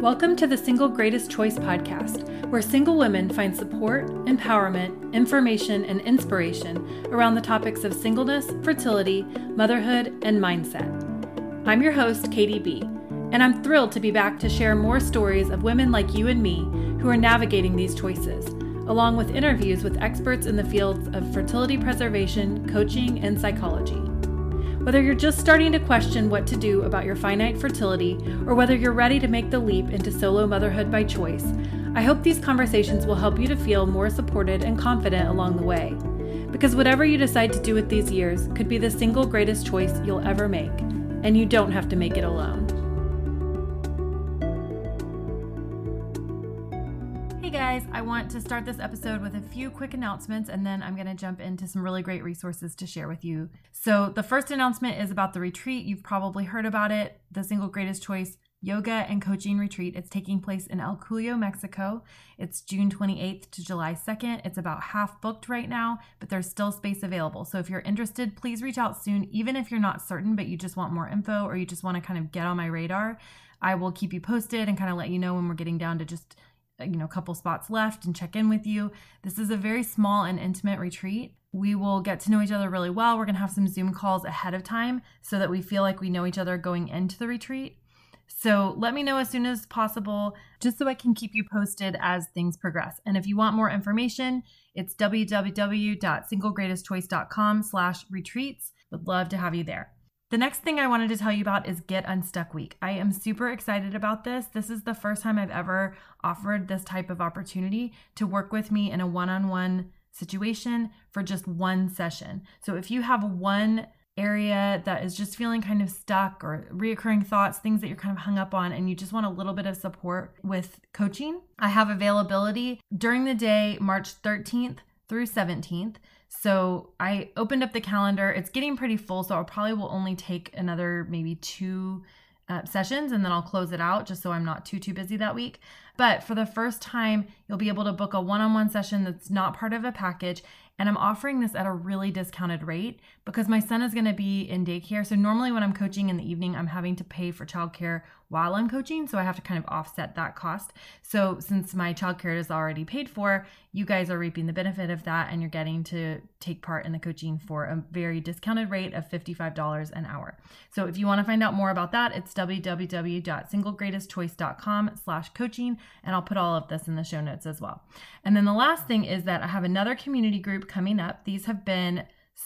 Welcome to the Single Greatest Choice podcast, where single women find support, empowerment, information, and inspiration around the topics of singleness, fertility, motherhood, and mindset. I'm your host, Katie B, and I'm thrilled to be back to share more stories of women like you and me who are navigating these choices, along with interviews with experts in the fields of fertility preservation, coaching, and psychology. Whether you're just starting to question what to do about your finite fertility, or whether you're ready to make the leap into solo motherhood by choice, I hope these conversations will help you to feel more supported and confident along the way. Because whatever you decide to do with these years could be the single greatest choice you'll ever make, and you don't have to make it alone. Guys, I want to start this episode with a few quick announcements and then I'm going to jump into some really great resources to share with you. So, the first announcement is about the retreat. You've probably heard about it, the single greatest choice yoga and coaching retreat. It's taking place in El Cuyo, Mexico. It's June 28th to July 2nd. It's about half booked right now, but there's still space available. So if you're interested, please reach out soon, even if you're not certain, but you just want more info or you just want to kind of get on my radar. I will keep you posted and kind of let you know when we're getting down to just Uh, you know, a couple spots left and check in with you. This is a very small and intimate retreat. We will get to know each other really well. We're going to have some Zoom calls ahead of time so that we feel like we know each other going into the retreat. So let me know as soon as possible, just so I can keep you posted as things progress. And if you want more information, it's www.singlegreatestchoice.com slash retreats. Would love to have you there. The next thing I wanted to tell you about is Get Unstuck Week. I am super excited about this. This is the first time I've ever offered this type of opportunity to work with me in a one on one situation for just one session. So if you have one area that is just feeling kind of stuck or reoccurring thoughts, things that you're kind of hung up on, and you just want a little bit of support with coaching, I have availability during the day, March 13th through 17th. So I opened up the calendar. It's getting pretty full, so I probably will only take another maybe two uh, sessions and then I'll close it out just so I'm not too too busy that week. But for the first time, you'll be able to book a one-on-one session that's not part of a package and I'm offering this at a really discounted rate because my son is going to be in daycare. So normally when I'm coaching in the evening, I'm having to pay for childcare while I'm coaching. So I have to kind of offset that cost. So since my childcare is already paid for, you guys are reaping the benefit of that and you're getting to take part in the coaching for a very discounted rate of $55 an hour. So if you want to find out more about that, it's www.singlegreatestchoice.com slash coaching. And I'll put all of this in the show notes as well. And then the last thing is that I have another community group coming up. These have been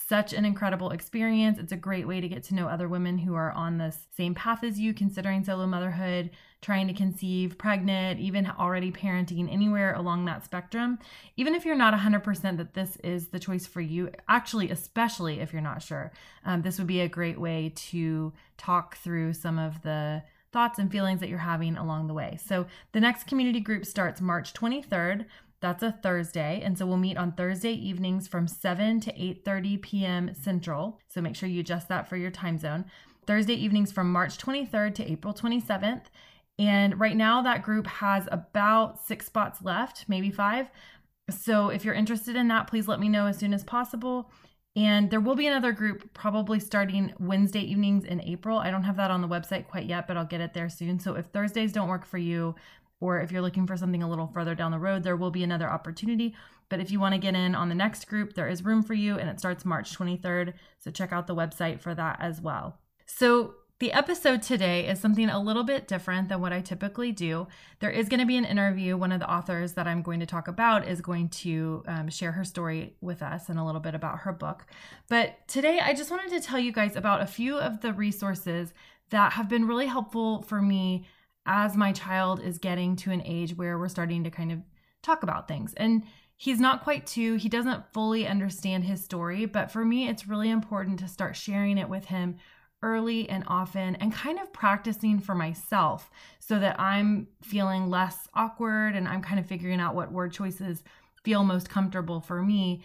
such an incredible experience. It's a great way to get to know other women who are on the same path as you, considering solo motherhood, trying to conceive, pregnant, even already parenting, anywhere along that spectrum. Even if you're not 100% that this is the choice for you, actually, especially if you're not sure, um, this would be a great way to talk through some of the thoughts and feelings that you're having along the way. So the next community group starts March 23rd. That's a Thursday. And so we'll meet on Thursday evenings from 7 to 8:30 p.m. Central. So make sure you adjust that for your time zone. Thursday evenings from March 23rd to April 27th. And right now that group has about 6 spots left, maybe 5. So if you're interested in that, please let me know as soon as possible. And there will be another group probably starting Wednesday evenings in April. I don't have that on the website quite yet, but I'll get it there soon. So if Thursdays don't work for you, or if you're looking for something a little further down the road, there will be another opportunity. But if you want to get in on the next group, there is room for you and it starts March 23rd. So check out the website for that as well. So the episode today is something a little bit different than what I typically do. There is going to be an interview. One of the authors that I'm going to talk about is going to um, share her story with us and a little bit about her book. But today, I just wanted to tell you guys about a few of the resources that have been really helpful for me as my child is getting to an age where we're starting to kind of talk about things. And he's not quite two, he doesn't fully understand his story, but for me, it's really important to start sharing it with him early and often and kind of practicing for myself so that I'm feeling less awkward and I'm kind of figuring out what word choices feel most comfortable for me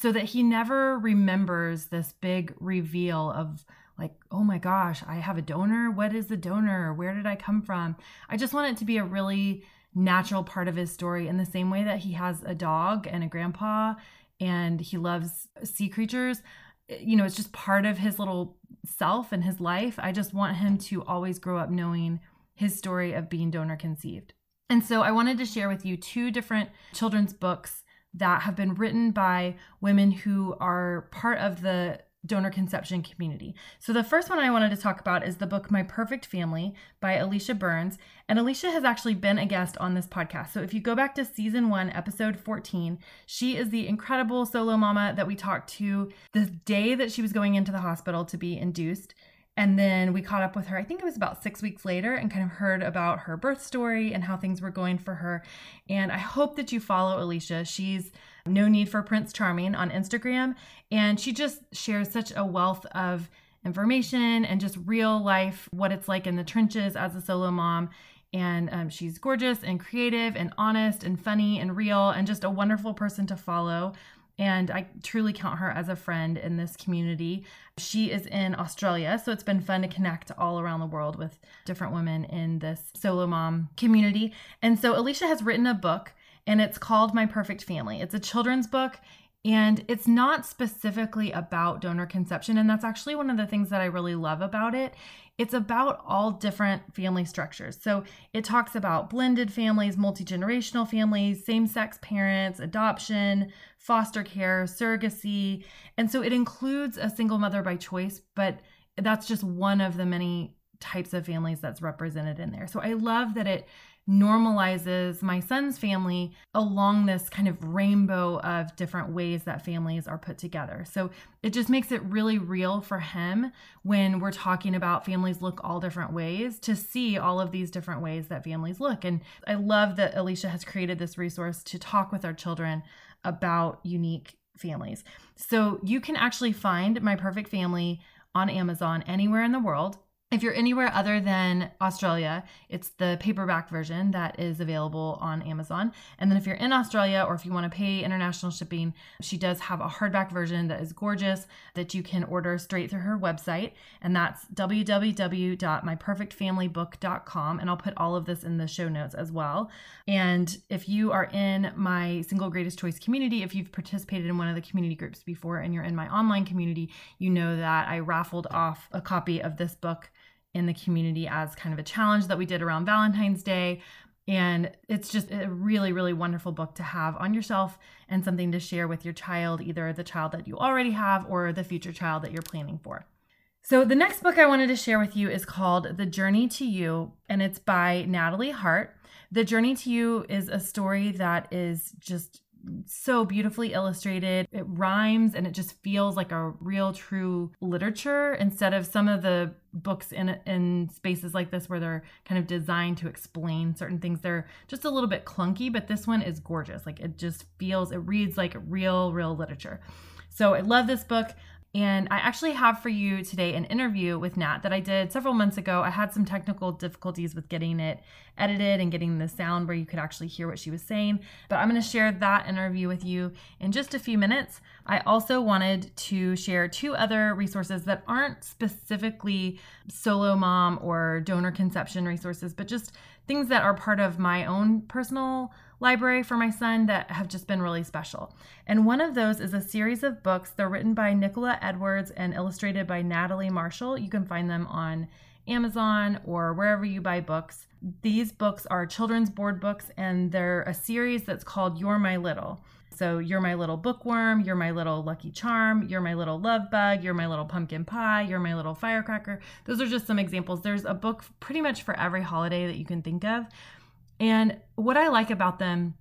so that he never remembers this big reveal of like, oh my gosh, I have a donor. What is the donor? Where did I come from? I just want it to be a really natural part of his story in the same way that he has a dog and a grandpa and he loves sea creatures. You know, it's just part of his little self and his life. I just want him to always grow up knowing his story of being donor conceived. And so I wanted to share with you two different children's books that have been written by women who are part of the donor conception community. So the first one I wanted to talk about is the book My Perfect Family by Alicia Burns. And Alicia has actually been a guest on this podcast. So if you go back to season 1, episode 14, she is the incredible solo mama that we talked to the day that she was going into the hospital to be induced. And then we caught up with her, I think it was about six weeks later, and kind of heard about her birth story and how things were going for her. And I hope that you follow Alicia. She's no Need for Prince Charming on Instagram. And she just shares such a wealth of information and just real life, what it's like in the trenches as a solo mom. And um, she's gorgeous and creative and honest and funny and real and just a wonderful person to follow. And I truly count her as a friend in this community. She is in Australia, so it's been fun to connect all around the world with different women in this solo mom community. And so Alicia has written a book and it's called My Perfect Family. It's a children's book and it's not specifically about donor conception. And that's actually one of the things that I really love about it. It's about all different family structures. So it talks about blended families, multi generational families, same sex parents, adoption, foster care, surrogacy. And so it includes a single mother by choice, but that's just one of the many types of families that's represented in there. So I love that it normalizes my son's family along this kind of rainbow of different ways that families are put together. So it just makes it really real for him when we're talking about families look all different ways to see all of these different ways that families look. And I love that Alicia has created this resource to talk with our children about unique families. So you can actually find My Perfect Family on Amazon anywhere in the world. If you're anywhere other than Australia, it's the paperback version that is available on Amazon. And then if you're in Australia or if you want to pay international shipping, she does have a hardback version that is gorgeous that you can order straight through her website. And that's www.myperfectfamilybook.com. And I'll put all of this in the show notes as well. And if you are in my single greatest choice community, if you've participated in one of the community groups before and you're in my online community, you know that I raffled off a copy of this book in the community as kind of a challenge that we did around Valentine's Day. And it's just a really, really wonderful book to have on yourself and something to share with your child, either the child that you already have or the future child that you're planning for. So, the next book I wanted to share with you is called The Journey to You, and it's by Natalie Hart. The Journey to You is a story that is just so beautifully illustrated. It rhymes and it just feels like a real true literature instead of some of the books in in spaces like this where they're kind of designed to explain certain things. They're just a little bit clunky, but this one is gorgeous. Like it just feels it reads like real real literature. So I love this book. And I actually have for you today an interview with Nat that I did several months ago. I had some technical difficulties with getting it edited and getting the sound where you could actually hear what she was saying. But I'm going to share that interview with you in just a few minutes. I also wanted to share two other resources that aren't specifically solo mom or donor conception resources, but just things that are part of my own personal library for my son that have just been really special. And one of those is a series of books. They're written by Nicola Edwards and illustrated by Natalie Marshall. You can find them on Amazon or wherever you buy books. These books are children's board books and they're a series that's called You're My Little. So, You're My Little Bookworm, You're My Little Lucky Charm, You're My Little Love Bug, You're My Little Pumpkin Pie, You're My Little Firecracker. Those are just some examples. There's a book pretty much for every holiday that you can think of. And what I like about them,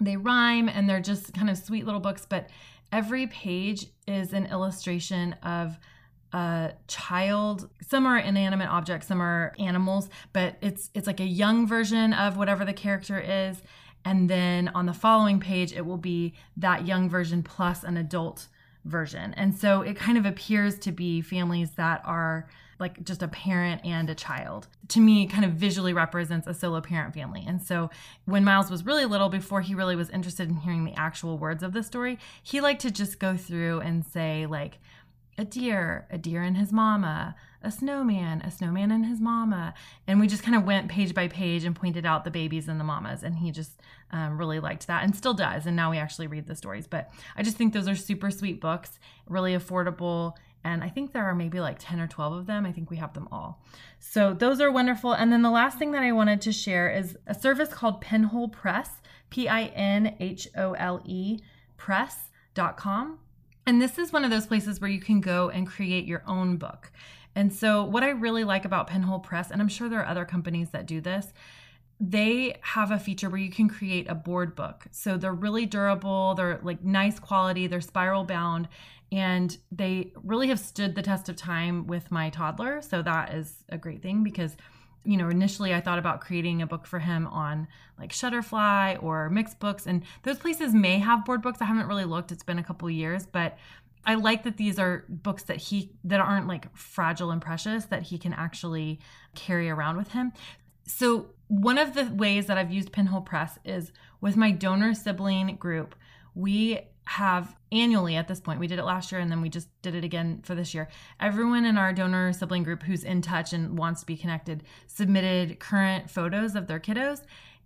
they rhyme and they're just kind of sweet little books, but every page is an illustration of a child. Some are inanimate objects some are animals but it's it's like a young version of whatever the character is. And then on the following page it will be that young version plus an adult version. And so it kind of appears to be families that are like just a parent and a child. To me, kind of visually represents a solo parent family. And so when Miles was really little, before he really was interested in hearing the actual words of the story, he liked to just go through and say, like, a deer, a deer and his mama, a snowman, a snowman and his mama. And we just kind of went page by page and pointed out the babies and the mamas. And he just um, really liked that and still does. And now we actually read the stories. But I just think those are super sweet books, really affordable And I think there are maybe like 10 or 12 of them. I think we have them all. So those are wonderful. And then the last thing that I wanted to share is a service called Pinhole Press, P I N H O L E press.com. And this is one of those places where you can go and create your own book. And so, what I really like about Pinhole Press, and I'm sure there are other companies that do this, they have a feature where you can create a board book. So they're really durable, they're like nice quality, they're spiral bound, and they really have stood the test of time with my toddler. So that is a great thing because you know, initially I thought about creating a book for him on like Shutterfly or Mixbooks and those places may have board books. I haven't really looked; it's been a couple years, but I like that these are books that he that aren't like fragile and precious that he can actually carry around with him. So one of the ways that I've used Pinhole Press is with my donor sibling group. We have annually at this point, we did it last year and then we just did it again for this year. Everyone in our donor sibling group who's in touch and wants to be connected submitted current photos of their kiddos.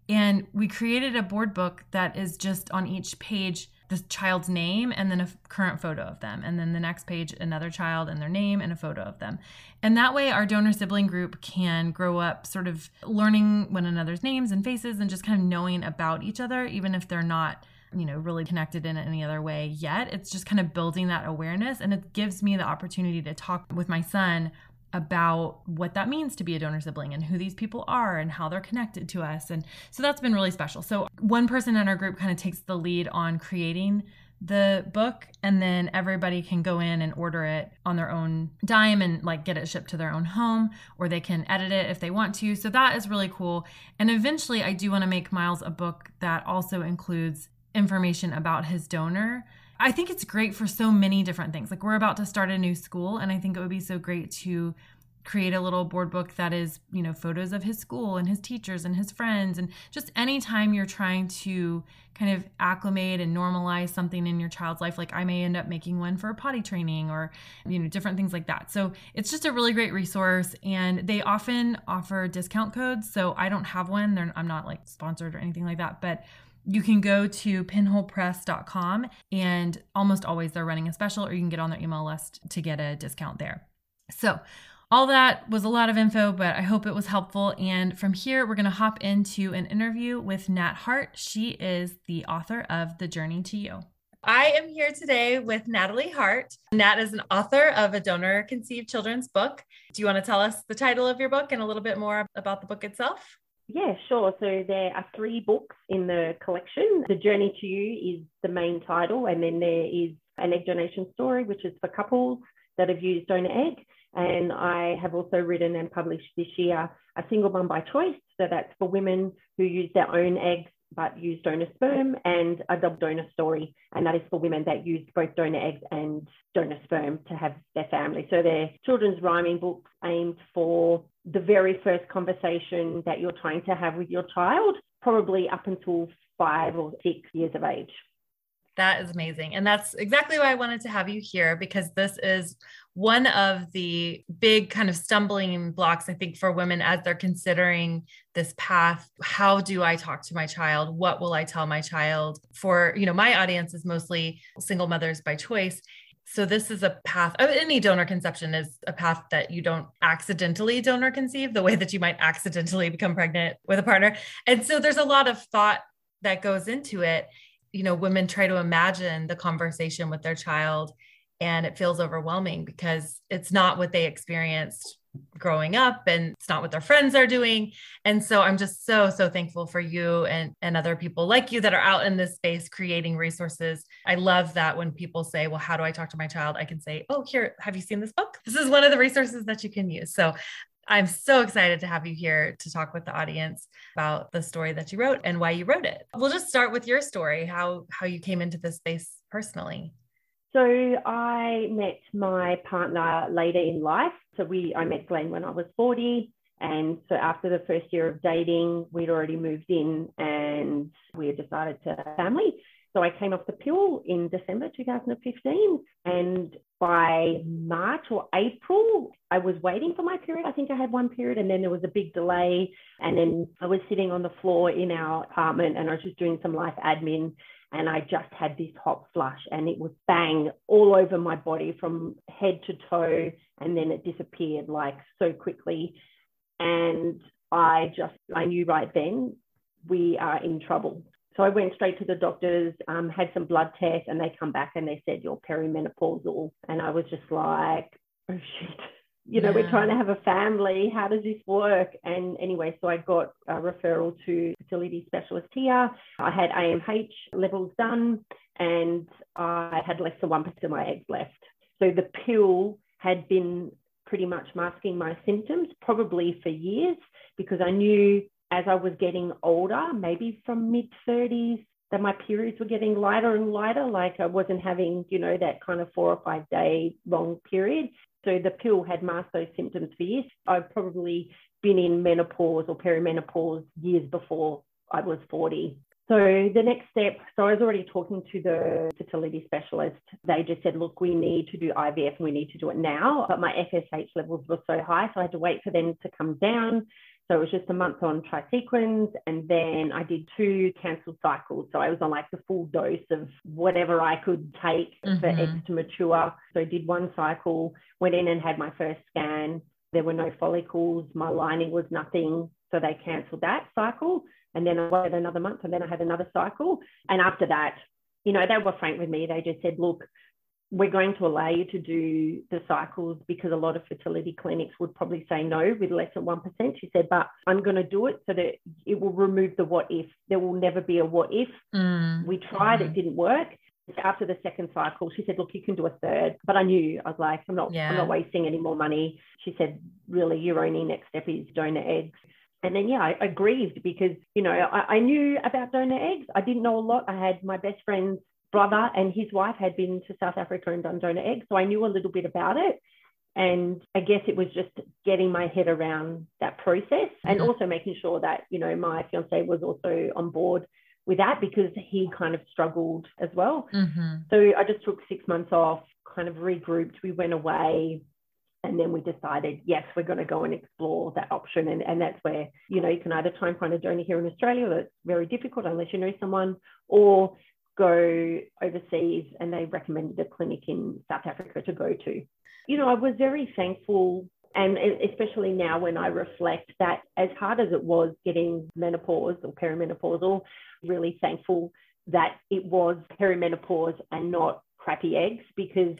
And we created a board book that is just on each page the child's name and then a current photo of them. And then the next page, another child and their name and a photo of them. And that way, our donor sibling group can grow up sort of learning one another's names and faces and just kind of knowing about each other, even if they're not you know, really connected in any other way yet. It's just kind of building that awareness. And it gives me the opportunity to talk with my son about what that means to be a donor sibling and who these people are and how they're connected to us. And so that's been really special. So one person in our group kind of takes the lead on creating the book and then everybody can go in and order it on their own dime and like get it shipped to their own home or they can edit it if they want to so that is really cool and eventually i do want to make miles a book that also includes information about his donor I think it's great for so many different things. Like we're about to start a new school, and I think it would be so great to create a little board book that is, you know, photos of his school and his teachers and his friends. And just anytime you're trying to kind of acclimate and normalize something in your child's life, like I may end up making one for potty training or, you know, different things like that. So it's just a really great resource. And they often offer discount codes. So I don't have one. They're, I'm not like sponsored or anything like that. But you can go to pinholepress.com and almost always they're running a special or you can get on their email list to get a discount there. So, all that was a lot of info, but I hope it was helpful. And from here, we're going to hop into an interview with Nat Hart. She is the author of The Journey to You. I am here today with Natalie Hart. Nat is an author of a donor conceived children's book. Do you want to tell us the title of your book and a little bit more about the book itself? Yeah, sure. So there are three books in the collection. The Journey to You is the main title, and then there is an egg donation story, which is for couples that have used donor egg. And I have also written and published this year a single mum by choice. So that's for women who use their own eggs but use donor sperm, and a double donor story, and that is for women that use both donor eggs and donor sperm to have their family. So they're children's rhyming books aimed for the very first conversation that you're trying to have with your child, probably up until five or six years of age. That is amazing. And that's exactly why I wanted to have you here because this is one of the big kind of stumbling blocks, I think, for women as they're considering this path. How do I talk to my child? What will I tell my child? For, you know, my audience is mostly single mothers by choice. So this is a path. Uh, any donor conception is a path that you don't accidentally donor conceive, the way that you might accidentally become pregnant with a partner. And so there's a lot of thought that goes into it you know women try to imagine the conversation with their child and it feels overwhelming because it's not what they experienced growing up and it's not what their friends are doing. And so i'm just so so thankful for you and and other people like you that are out in this space creating resources. I love that when people say well how do i talk to my child? I can say oh here have you seen this book? This is one of the resources that you can use. So I'm so excited to have you here to talk with the audience about the story that you wrote and why you wrote it. We'll just start with your story, how how you came into this space personally. So I met my partner later in life. So we I met Glenn when I was 40. And so after the first year of dating, we'd already moved in and we had decided to family. So I came off the pill in December 2015. And by March or April, I was waiting for my period. I think I had one period and then there was a big delay. And then I was sitting on the floor in our apartment and I was just doing some life admin. And I just had this hot flush and it was bang all over my body from head to toe and then it disappeared like so quickly and I just I knew right then we are in trouble. So I went straight to the doctors, um, had some blood tests, and they come back and they said you're perimenopausal. And I was just like, oh shit, you know, yeah. we're trying to have a family. How does this work? And anyway, so I got a referral to fertility specialist here. I had AMH levels done, and I had less than one percent of my eggs left. So the pill had been pretty much masking my symptoms, probably for years, because I knew as I was getting older, maybe from mid 30s, that my periods were getting lighter and lighter. Like I wasn't having, you know, that kind of four or five day long period. So the pill had masked those symptoms for years. I've probably been in menopause or perimenopause years before I was 40. So the next step, so I was already talking to the fertility specialist. They just said, look, we need to do IVF and we need to do it now. But my FSH levels were so high, so I had to wait for them to come down. So it was just a month on Trisequens, and then I did two cancelled cycles. So I was on like the full dose of whatever I could take mm-hmm. for eggs to mature. So I did one cycle, went in and had my first scan. There were no follicles. My lining was nothing. So they cancelled that cycle. And then I waited another month, and then I had another cycle. And after that, you know, they were frank with me. They just said, look, we're going to allow you to do the cycles because a lot of fertility clinics would probably say no with less than 1%. She said, but I'm going to do it so that it will remove the what if. There will never be a what if. Mm. We tried, mm. it didn't work. After the second cycle, she said, look, you can do a third. But I knew, I was like, I'm not, yeah. I'm not wasting any more money. She said, really, your only next step is donor eggs. And then, yeah, I, I grieved because, you know, I, I knew about donor eggs. I didn't know a lot. I had my best friend's brother and his wife had been to South Africa and done donor eggs. So I knew a little bit about it. And I guess it was just getting my head around that process mm-hmm. and also making sure that, you know, my fiance was also on board with that because he kind of struggled as well. Mm-hmm. So I just took six months off, kind of regrouped. We went away, and then we decided, yes, we're going to go and explore that option. And, and that's where, you know, you can either try and find a donor here in Australia, that's very difficult unless you know someone, or go overseas. And they recommended a clinic in South Africa to go to. You know, I was very thankful. And especially now when I reflect that as hard as it was getting menopause or perimenopausal, really thankful that it was perimenopause and not crappy eggs because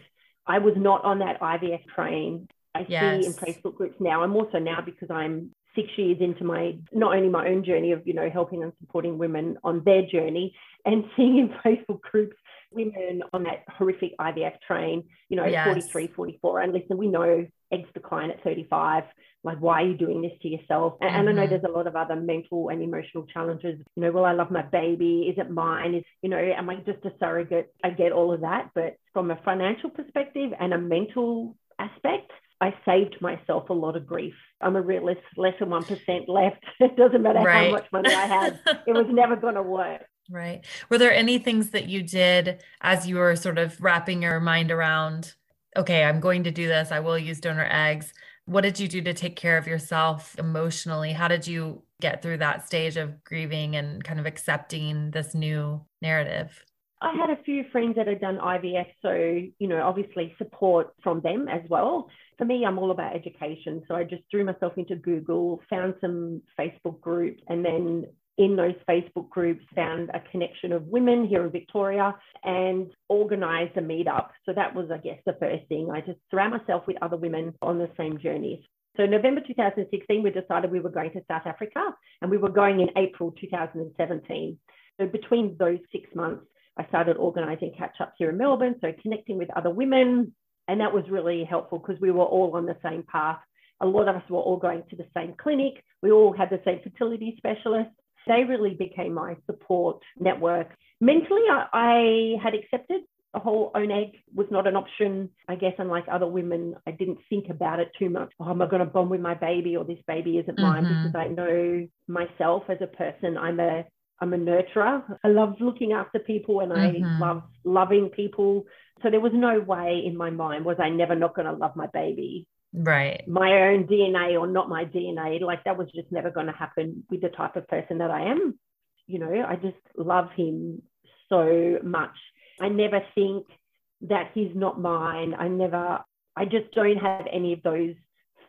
I was not on that IVF train. I yes. see in Facebook groups now. I'm also now because I'm six years into my not only my own journey of you know helping and supporting women on their journey and seeing in Facebook groups women on that horrific IVF train, you know, yes. 43, 44. And listen, we know eggs decline at 35. Like, why are you doing this to yourself? And, mm-hmm. and, I know mm-hmm. there's a lot of other mental and emotional challenges. You know, will I love my baby? Is it mine? Is, you know, am I just a surrogate? I get all of that. But from a financial perspective and a mental aspect, I saved myself a lot of grief. I'm a realist, less than 1% left. It doesn't matter right. how much money I had, it was never going to work. Right. Were there any things that you did as you were sort of wrapping your mind around, okay, I'm going to do this, I will use donor eggs? What did you do to take care of yourself emotionally? How did you get through that stage of grieving and kind of accepting this new narrative? I had a few friends that had done IVF, so, you know, obviously support from them as well. For me, I'm all about education. So I just threw myself into Google, found some Facebook groups, and then in those Facebook groups, found a connection of women here in Victoria and organized a meetup. So that was, I guess, the first thing. I just surround myself with other women on the same journeys. So November 2016, we decided we were going to South Africa and we were going in April 2017. So between those six months, I started organizing catch ups here in Melbourne, so connecting with other women. And that was really helpful because we were all on the same path. A lot of us were all going to the same clinic. We all had the same fertility specialist. They really became my support network. Mentally, I, I had accepted the whole own egg was not an option. I guess, unlike other women, I didn't think about it too much. Oh, am I going to bond with my baby or this baby isn't mine? Mm-hmm. Because I know myself as a person, I'm a I'm a nurturer. I love looking after people and I mm-hmm. love loving people. So there was no way in my mind was I never not going to love my baby. Right. My own DNA or not my DNA. Like that was just never going to happen with the type of person that I am. You know, I just love him so much. I never think that he's not mine. I never, I just don't have any of those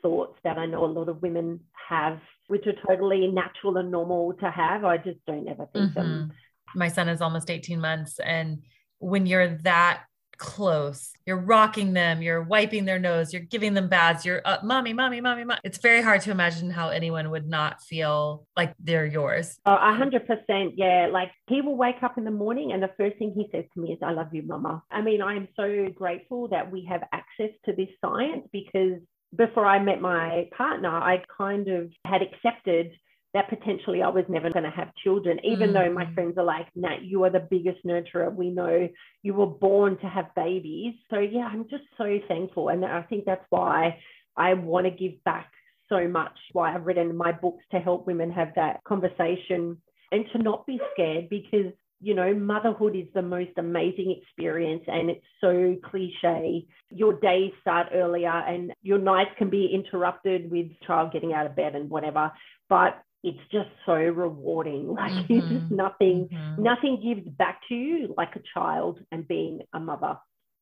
thoughts that I know a lot of women have, which are totally natural and normal to have. I just don't ever think mm-hmm. them. My son is almost 18 months. And when you're that close. You're rocking them, you're wiping their nose, you're giving them baths, you're uh, mommy, mommy, mommy, mommy. It's very hard to imagine how anyone would not feel like they're yours. Oh, a hundred percent. Yeah. Like he will wake up in the morning and the first thing he says to me is, I love you, mama. I mean, I am so grateful that we have access to this science because before I met my partner, I kind of had accepted that potentially I was never going to have children, even mm. though my mm. friends are like, Nat, you are the biggest nurturer. We know you were born to have babies. So, yeah, I'm just so thankful. And I think that's why I want to give back so much, why I've written my books to help women have that conversation and to not be scared because you know, motherhood is the most amazing experience and it's so cliche. Your days start earlier and your nights can be interrupted with child getting out of bed and whatever. But it's just so rewarding. Like mm-hmm. it's just nothing, mm-hmm. nothing gives back to you like a child and being a mother.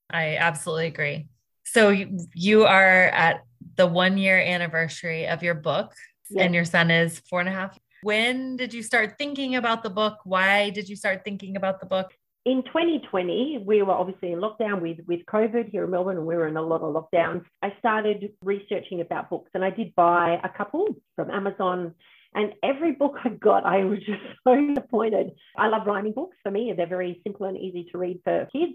I absolutely agree. So you, you are at the one year anniversary of your book, yes. and your son is four and a half. When did you start thinking about the book? Why did you start thinking about the book? in 2020, we were obviously in lockdown with, with COVID here in Melbourne, and we were in a lot of lockdowns. I started researching about books, and I did buy a couple from Amazon and every book I got, I was just so disappointed. I love rhyming books. For me, they're very simple and easy to read for kids.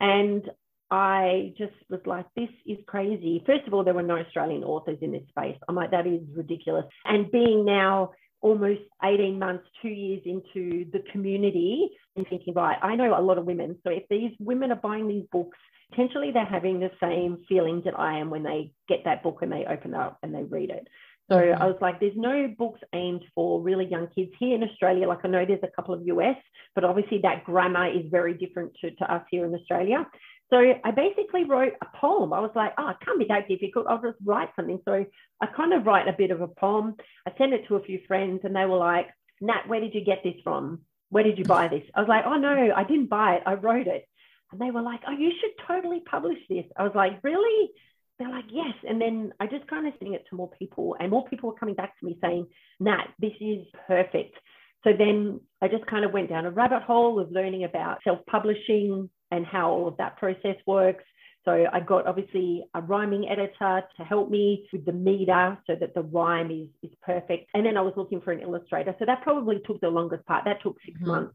And I just was like, this is crazy. First of all, there were no Australian authors in this space. I'm like, that is ridiculous. And being now almost 18 months, two years into the community and thinking, right, I know a lot of women. So if these women are buying these books, potentially they're having the same feelings that I am when they get that book and they open up and they read it. So mm-hmm. I was like, there's no books aimed for really young kids here in Australia. Like I know there's a couple of US, but obviously that grammar is very different to, to us here in Australia. So I basically wrote a poem. I was like, oh, it can't be that difficult. I'll just write something. So I kind of write a bit of a poem. I sent it to a few friends and they were like, Nat, where did you get this from? Where did you buy this? I was like, oh no, I didn't buy it. I wrote it. And they were like, oh, you should totally publish this. I was like, really? they're like, yes. And then I just kind of sending it to more people, and more people were coming back to me saying, Nat, this is perfect. So then I just kind of went down a rabbit hole of learning about self publishing and how all of that process works. So I got obviously a rhyming editor to help me with the meter so that the rhyme is, is perfect. And then I was looking for an illustrator. So that probably took the longest part. That took 6 mm-hmm. months.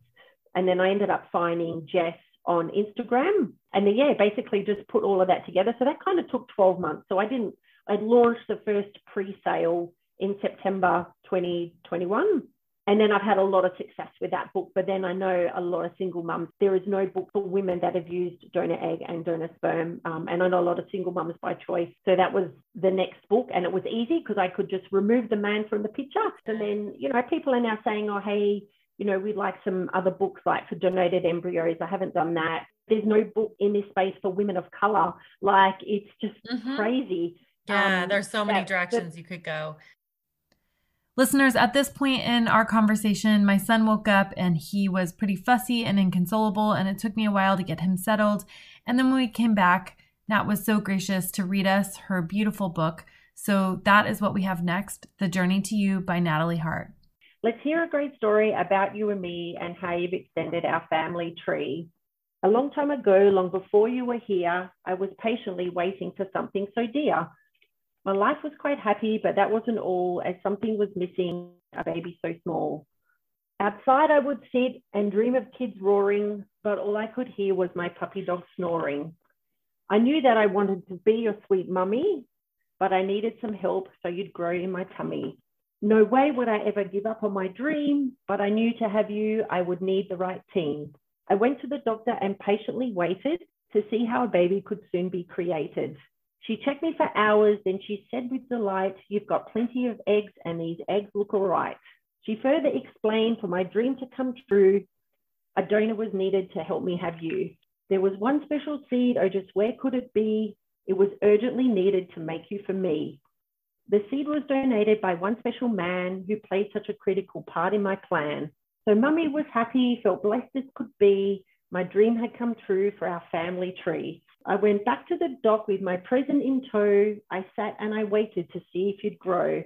And then I ended up finding Jess on Instagram. And then, yeah, basically just put all of that together. So that kind of took 12 months. So I didn't, I launched the first pre sale in September 2021. And then I've had a lot of success with that book. But then I know a lot of single mums, there is no book for women that have used donor egg and donor sperm. Um, and I know a lot of single mums by choice. So that was the next book. And it was easy because I could just remove the man from the picture. And then, you know, people are now saying, oh, hey, you know, we'd like some other books like for donated embryos. I haven't done that. There's no book in this space for women of color. Like it's just mm-hmm. crazy. Yeah, um, there's so many that, directions you could go. Listeners, at this point in our conversation, my son woke up and he was pretty fussy and inconsolable, and it took me a while to get him settled. And then when we came back, Nat was so gracious to read us her beautiful book. So that is what we have next The Journey to You by Natalie Hart. Let's hear a great story about you and me and how you've extended our family tree. A long time ago, long before you were here, I was patiently waiting for something so dear. My life was quite happy, but that wasn't all, as something was missing, a baby so small. Outside, I would sit and dream of kids roaring, but all I could hear was my puppy dog snoring. I knew that I wanted to be your sweet mummy, but I needed some help so you'd grow in my tummy. No way would I ever give up on my dream, but I knew to have you, I would need the right team. I went to the doctor and patiently waited to see how a baby could soon be created. She checked me for hours, then she said with delight, You've got plenty of eggs, and these eggs look all right. She further explained for my dream to come true, a donor was needed to help me have you. There was one special seed, oh, just where could it be? It was urgently needed to make you for me. The seed was donated by one special man who played such a critical part in my plan. So mummy was happy, felt blessed as could be. My dream had come true for our family tree. I went back to the dock with my present in tow. I sat and I waited to see if you'd grow.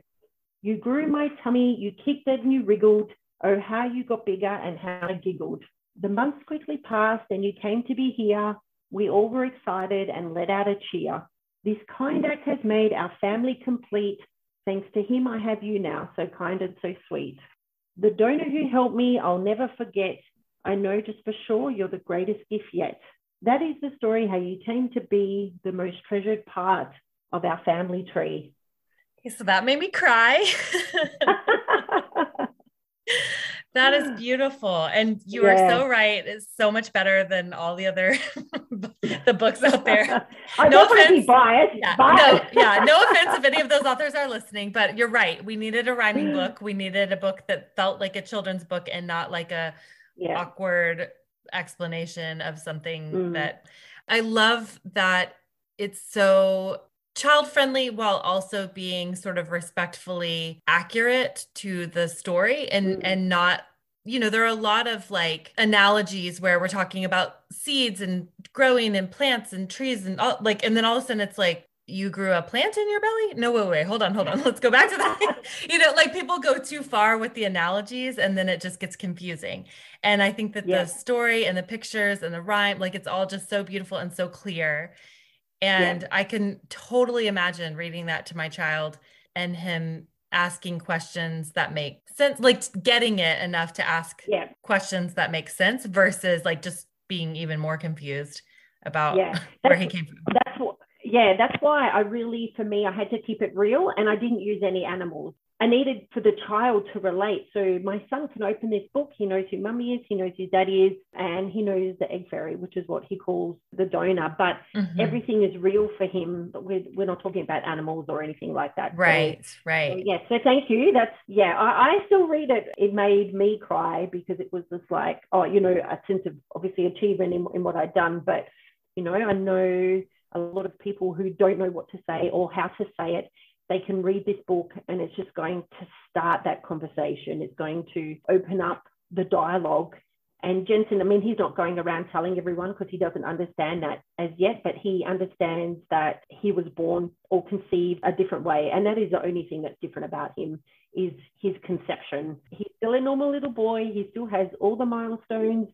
You grew my tummy, you kicked and you wriggled. Oh, how you got bigger and how I giggled. The months quickly passed and you came to be here. We all were excited and let out a cheer. This kind act has made our family complete. Thanks to him, I have you now, so kind and so sweet. The donor who helped me, I'll never forget. I know just for sure you're the greatest gift yet. That is the story how you came to be the most treasured part of our family tree. Okay, so that made me cry. That is beautiful. And you yeah. are so right. It's so much better than all the other the books out there. I no don't offense. biased. Yeah, biased. No, yeah, no offense if any of those authors are listening, but you're right. We needed a rhyming book. We needed a book that felt like a children's book and not like a yeah. awkward explanation of something mm. that I love that it's so child friendly while also being sort of respectfully accurate to the story and mm. and not you know there are a lot of like analogies where we're talking about seeds and growing and plants and trees and all like and then all of a sudden it's like you grew a plant in your belly no wait wait hold on hold on let's go back to that you know like people go too far with the analogies and then it just gets confusing and i think that the story and the pictures and the rhyme like it's all just so beautiful and so clear and yeah. I can totally imagine reading that to my child and him asking questions that make sense, like getting it enough to ask yeah. questions that make sense versus like just being even more confused about yeah. where he came from. That's what, yeah, that's why I really, for me, I had to keep it real and I didn't use any animals. I needed for the child to relate. So my son can open this book. He knows who mummy is, he knows who daddy is, and he knows the egg fairy, which is what he calls the donor. But mm-hmm. everything is real for him. But we're, we're not talking about animals or anything like that. Right, so, right. So, yeah. So thank you. That's, yeah, I, I still read it. It made me cry because it was just like, oh, you know, a sense of obviously achievement in, in what I'd done. But, you know, I know a lot of people who don't know what to say or how to say it they can read this book and it's just going to start that conversation. It's going to open up the dialogue. And Jensen, I mean, he's not going around telling everyone because he doesn't understand that as yet, but he understands that he was born or conceived a different way. And that is the only thing that's different about him is his conception. He's still a normal little boy. He still has all the milestones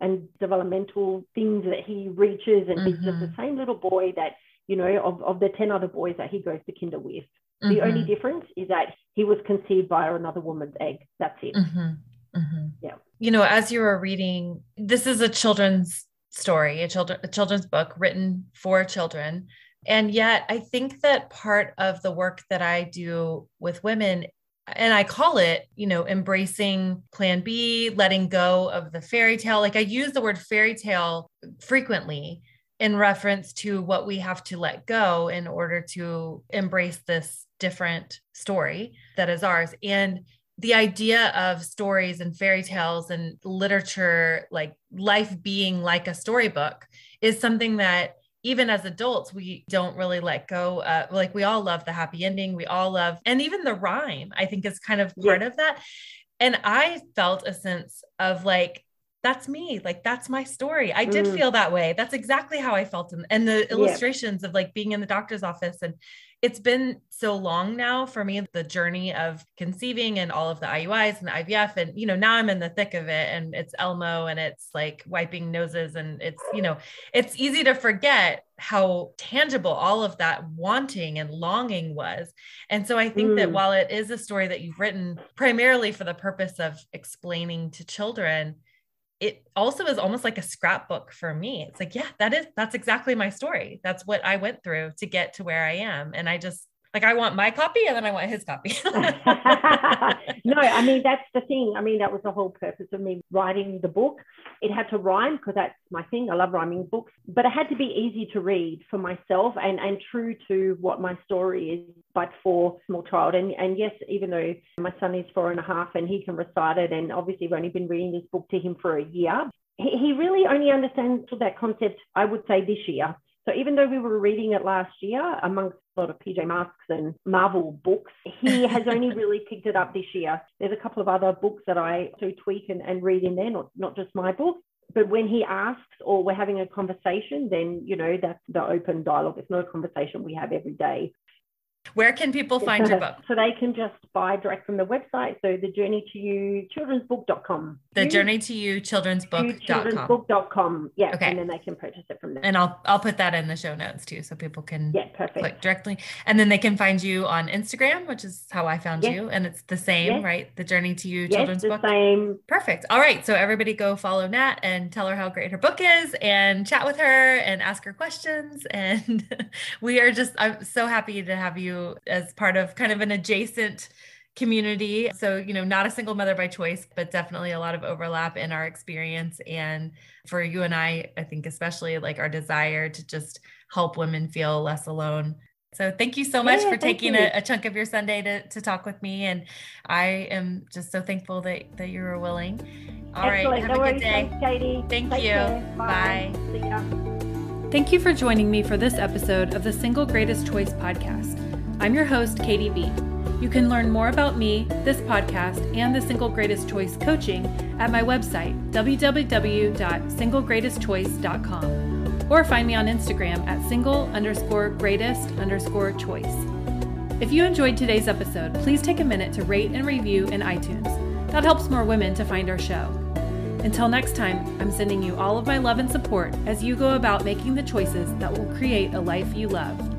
and developmental things that he reaches. And mm-hmm. he's just the mm-hmm. same little boy that you know, of, of the 10 other boys that he goes to kinder with. Mm-hmm. The only difference is that he was conceived by another woman's egg. That's it. Mm-hmm. Mm-hmm. Yeah. You know, as you were reading, this is a children's story, a children a children's book written for children. And yet I think that part of the work that I do with women and I call it, you know, embracing plan B, letting go of the fairy tale. Like I use the word fairy tale frequently in reference to what we have to let go in order to embrace this different story that is ours. And the idea of stories and fairy tales and literature, like life being like a storybook, is something that even as adults, we don't really let go. Uh, like we all love the happy ending. We all love, and even the rhyme, I think is kind of part yeah. of that. And I felt a sense of like, that's me like that's my story i did mm. feel that way that's exactly how i felt in, and the illustrations yeah. of like being in the doctor's office and it's been so long now for me the journey of conceiving and all of the IUIs and the IVF and you know now I'm in the thick of it and it's Elmo and it's like wiping noses and it's you know it's easy to forget how tangible all of that wanting and longing was and so I think mm. that while it is a story that you've written primarily for the purpose of explaining to children it also is almost like a scrapbook for me. It's like, yeah, that is, that's exactly my story. That's what I went through to get to where I am. And I just, like I want my copy and then I want his copy. no, I mean that's the thing. I mean that was the whole purpose of me writing the book. It had to rhyme because that's my thing. I love rhyming books, but it had to be easy to read for myself and and true to what my story is, but for small child. And and yes, even though my son is four and a half and he can recite it, and obviously we've only been reading this book to him for a year, he, he really only understands that concept. I would say this year So even though we were reading it last year amongst a lot of PJ Masks and Marvel books, he has only really picked it up this year. There's a couple of other books that I do tweak and, and read in there, not, not just my book. But when he asks or we're having a conversation, then, you know, that's the open dialogue. It's not a conversation we have every day. Where can people find your book? So they can just buy direct from the website. So the journey to you children'sbook.com. The journey to you children'sbook.com. Children'sbook.com. Yeah. Okay. And then they can purchase it from there. And I'll I'll put that in the show notes too so people can yeah, perfect. click directly. And then they can find you on Instagram, which is how I found yes. you. And it's the same, yes. right? The journey to you yes, children's the book. Same. Perfect. All right. So everybody go follow Nat and tell her how great her book is and chat with her and ask her questions. And we are just I'm so happy to have you as part of kind of an adjacent community. So, you know, not a single mother by choice, but definitely a lot of overlap in our experience. And for you and I, I think especially like our desire to just help women feel less alone. So thank you so much yeah, for taking a, a, chunk of your Sunday to, to talk with me. And I am just so thankful that, that you were willing. All Excellent. right, Have no a good day. Thanks, Katie. Thank Take you. Bye. Bye. Thank you for joining me for this episode of the Single Greatest Choice podcast. I'm your host, Katie B. You can learn more about me, this podcast, and the Single Greatest Choice coaching at my website, www.singlegreatestchoice.com, or find me on Instagram at single underscore greatest underscore choice. If you enjoyed today's episode, please take a minute to rate and review in iTunes. That helps more women to find our show. Until next time, I'm sending you all of my love and support as you go about making the choices that will create a life you love.